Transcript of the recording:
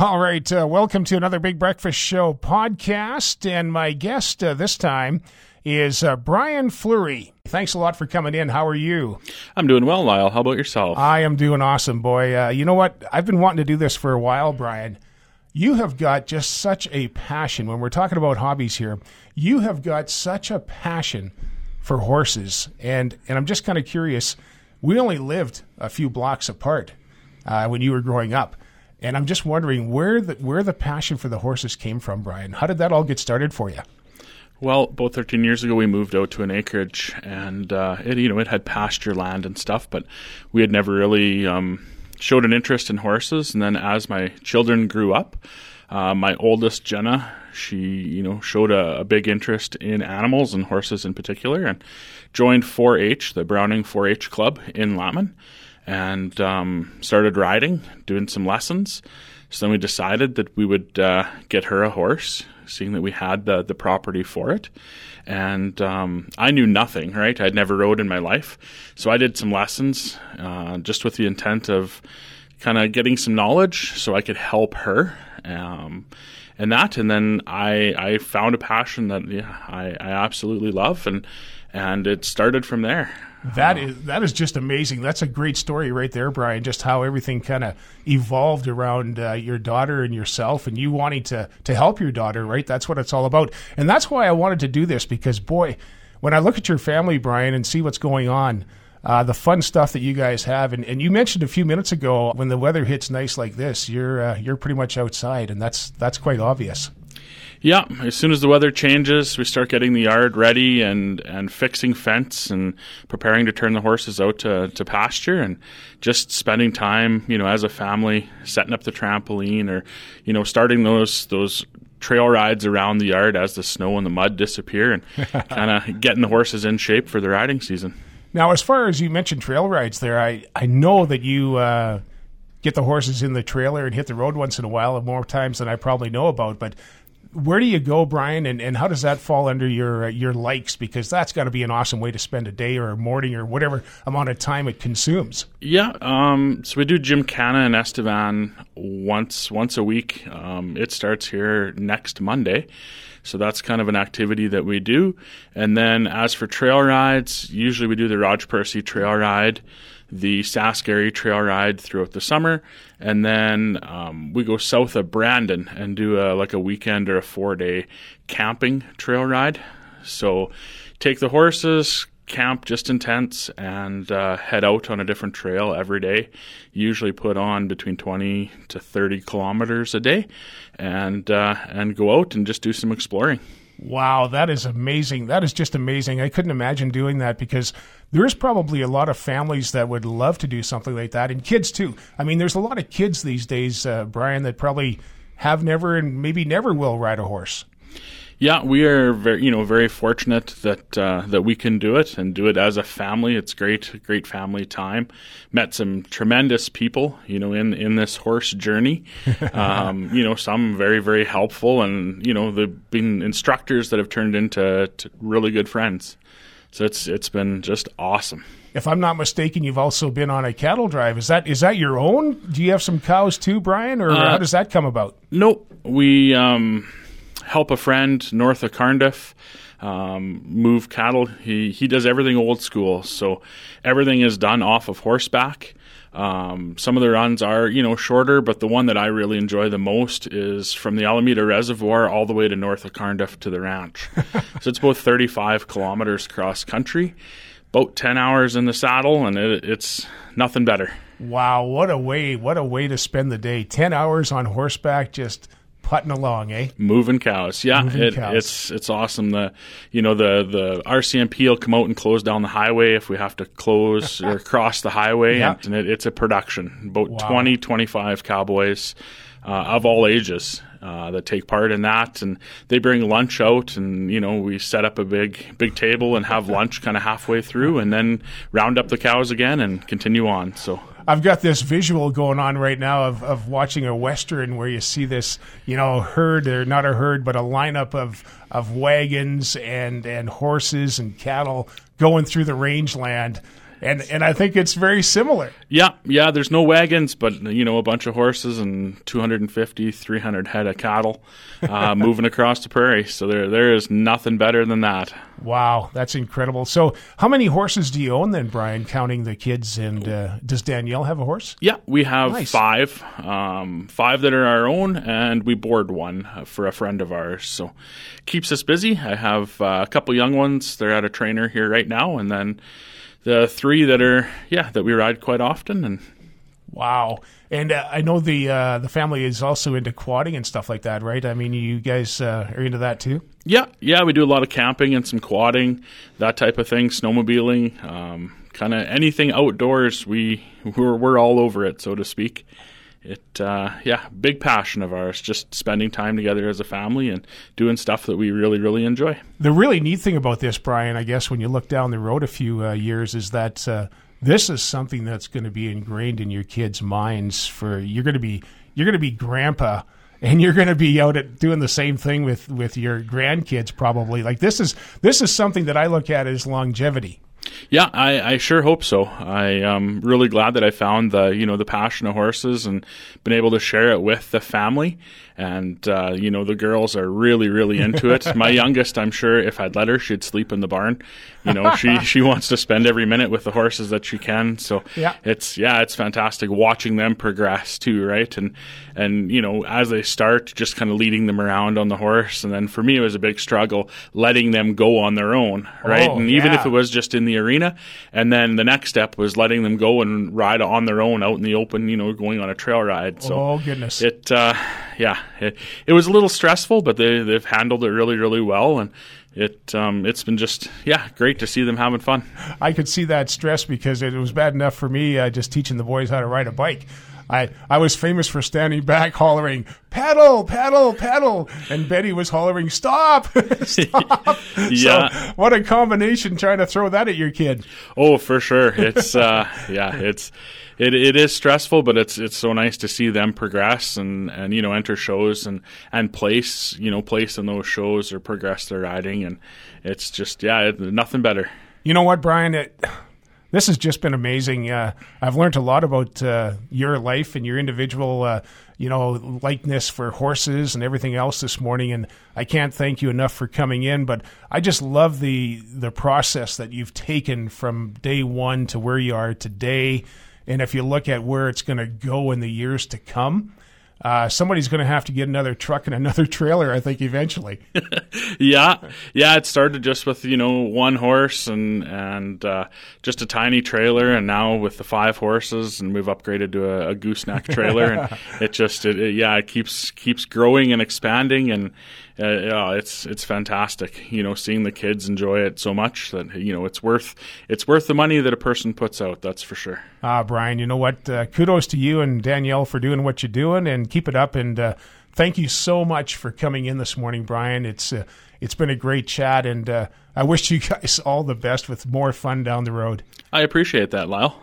All right, uh, welcome to another Big Breakfast Show podcast. And my guest uh, this time is uh, Brian Fleury. Thanks a lot for coming in. How are you? I'm doing well, Lyle. How about yourself? I am doing awesome, boy. Uh, you know what? I've been wanting to do this for a while, Brian. You have got just such a passion. When we're talking about hobbies here, you have got such a passion for horses. And, and I'm just kind of curious. We only lived a few blocks apart uh, when you were growing up. And I'm just wondering where the where the passion for the horses came from, Brian. How did that all get started for you? Well, about 13 years ago, we moved out to an acreage, and uh, it you know it had pasture land and stuff, but we had never really um, showed an interest in horses. And then as my children grew up, uh, my oldest Jenna, she you know showed a, a, big interest in animals and horses in particular, and joined 4-H, the Browning 4-H club in Lampman and um, started riding, doing some lessons. So then we decided that we would uh, get her a horse, seeing that we had the, the property for it. And um, I knew nothing, right? I'd never rode in my life. So I did some lessons uh, just with the intent of kind of getting some knowledge so I could help her. Um, and that, and then I, I found a passion that yeah, I, I absolutely love, and and it started from there. That is that is just amazing. That's a great story right there, Brian. Just how everything kind of evolved around uh, your daughter and yourself, and you wanting to to help your daughter. Right, that's what it's all about, and that's why I wanted to do this because, boy, when I look at your family, Brian, and see what's going on, uh, the fun stuff that you guys have, and, and you mentioned a few minutes ago when the weather hits nice like this, you're uh, you're pretty much outside, and that's that's quite obvious. Yeah, as soon as the weather changes, we start getting the yard ready and, and fixing fence and preparing to turn the horses out to, to pasture and just spending time, you know, as a family, setting up the trampoline or, you know, starting those those trail rides around the yard as the snow and the mud disappear and kind of getting the horses in shape for the riding season. Now, as far as you mentioned trail rides there, I, I know that you uh, get the horses in the trailer and hit the road once in a while, more times than I probably know about. But where do you go, Brian, and, and how does that fall under your uh, your likes? Because that's got to be an awesome way to spend a day or a morning or whatever amount of time it consumes. Yeah, um, so we do Gymkhana and Estevan once once a week. Um, it starts here next Monday, so that's kind of an activity that we do. And then as for trail rides, usually we do the Roche Percee Trail Ride the Saskary Trail Ride throughout the summer, and then um, we go south of Brandon and do a, like a weekend or a four day camping trail ride. So take the horses, camp just in tents, and uh, head out on a different trail every day. Usually put on between 20 to 30 kilometers a day, and uh, and go out and just do some exploring. Wow, that is amazing. That is just amazing. I couldn't imagine doing that because there is probably a lot of families that would love to do something like that, and kids too. I mean, there's a lot of kids these days, uh, Brian, that probably have never and maybe never will ride a horse. Yeah, we are very, you know, very fortunate that uh, that we can do it and do it as a family. It's great, great family time. Met some tremendous people, you know, in in this horse journey. Um, you know, some very, very helpful, and you know, they've been instructors that have turned into really good friends. So it's it's been just awesome. If I'm not mistaken, you've also been on a cattle drive. Is that is that your own? Do you have some cows too, Brian, or uh, how does that come about? Nope. We um, help a friend north of Carnduff um, move cattle. He he does everything old school, so everything is done off of horseback. Um, some of the runs are you know shorter, but the one that I really enjoy the most is from the Alameda Reservoir all the way to north of Carnduff to the ranch. so it's about 35 kilometers cross country, about 10 hours in the saddle, and it, it's nothing better. Wow, what a way! What a way to spend the day. 10 hours on horseback, just putting along, eh? Moving cows, yeah. Moving it, cows. It's it's awesome. The you know the the RCMP will come out and close down the highway if we have to close or cross the highway, yeah. and, it, it's a production. About wow. 20, 25 cowboys uh, of all ages. Uh, that take part in that, and they bring lunch out, and you know we set up a big big table and have lunch kind of halfway through, and then round up the cows again and continue on. So I've got this visual going on right now of, of watching a western where you see this, you know, herd or not a herd, but a lineup of of wagons and and horses and cattle going through the rangeland. And and I think it's very similar. Yeah, yeah. There's no wagons, but you know, a bunch of horses and 250, 300 head of cattle uh, moving across the prairie. So there, there is nothing better than that. Wow, that's incredible. So, how many horses do you own then, Brian? Counting the kids, and uh, does Danielle have a horse? Yeah, we have Nice. five, um, five that are our own, and we board one uh, for a friend of ours. So keeps us busy. I have uh, a couple young ones. They're at a trainer here right now, and then the three that are yeah that we ride quite often. And Wow, and uh, I know the uh, the family is also into quadding and stuff like that, right? I mean, you guys uh, are into that too. yeah, yeah, we do a lot of camping and some quadding, that type of thing, snowmobiling, um, kind of anything outdoors. We we're we're all over it, so to speak. It uh, yeah, big passion of ours. Just spending time together as a family and doing stuff that we really really enjoy. The really neat thing about this, Brian, I guess, when you look down the road a few uh, years, is that uh, this is something that's going to be ingrained in your kids' minds. For you're going to be you're going to be grandpa, and you're going to be out at doing the same thing with with your grandkids, probably. Like this is this is something that I look at as longevity. Yeah, I, I sure hope so. I am really glad that I found the you know the passion of horses and been able to share it with the family. And uh, you know the girls are really really into it. My youngest, I'm sure, if I'd let her, she'd sleep in the barn. You know, she she wants to spend every minute with the horses that she can. So Yeah. it's yeah, it's fantastic watching them progress too, right? And and you know as they start, just kind of leading them around on the horse. And then for me, it was a big struggle letting them go on their own, right? Oh, and even yeah. if it was just in the arena, and then the next step was letting them go and ride on their own out in the open, you know, going on a trail ride. So oh goodness! it, uh, yeah, it, it was a little stressful, but they they've handled it really really well, and it um, it's been just yeah great to see them having fun. I could see that stress because it was bad enough for me uh, just teaching the boys how to ride a bike. I, I was famous for standing back hollering, paddle, paddle, paddle. And Betty was hollering, stop, stop. Yeah. So what a combination trying to throw that at your kid. Oh, for sure. It's uh, yeah, it's it, it is stressful, but it's it's so nice to see them progress and, and you know enter shows and and place you know place in those shows or progress their riding, and it's just yeah, it, nothing better. You know what, Brian? It, this has just been amazing. Uh, I've learned a lot about uh, your life and your individual, uh, you know, likeness for horses and everything else this morning. And I can't thank you enough for coming in. But I just love the the process that you've taken from day one to where you are today. And if you look at where it's going to go in the years to come. Uh, somebody's going to have to get another truck and another trailer, I think, eventually. Yeah, yeah. It started just with you know one horse and and uh, just a tiny trailer, and now with the five horses, and we've upgraded to a, a gooseneck trailer, and it just it, it- yeah it keeps keeps growing and expanding, and uh, yeah, it's it's fantastic. You know, seeing the kids enjoy it so much that you know it's worth it's worth the money that a person puts out. That's for sure. Ah, Brian, you know what? Uh, kudos to you and Danielle for doing what you're doing, and keep it up. And uh, thank you so much for coming in this morning, Brian. It's uh, it's been a great chat, and uh, I wish you guys all the best with more fun down the road. I appreciate that, Lyle.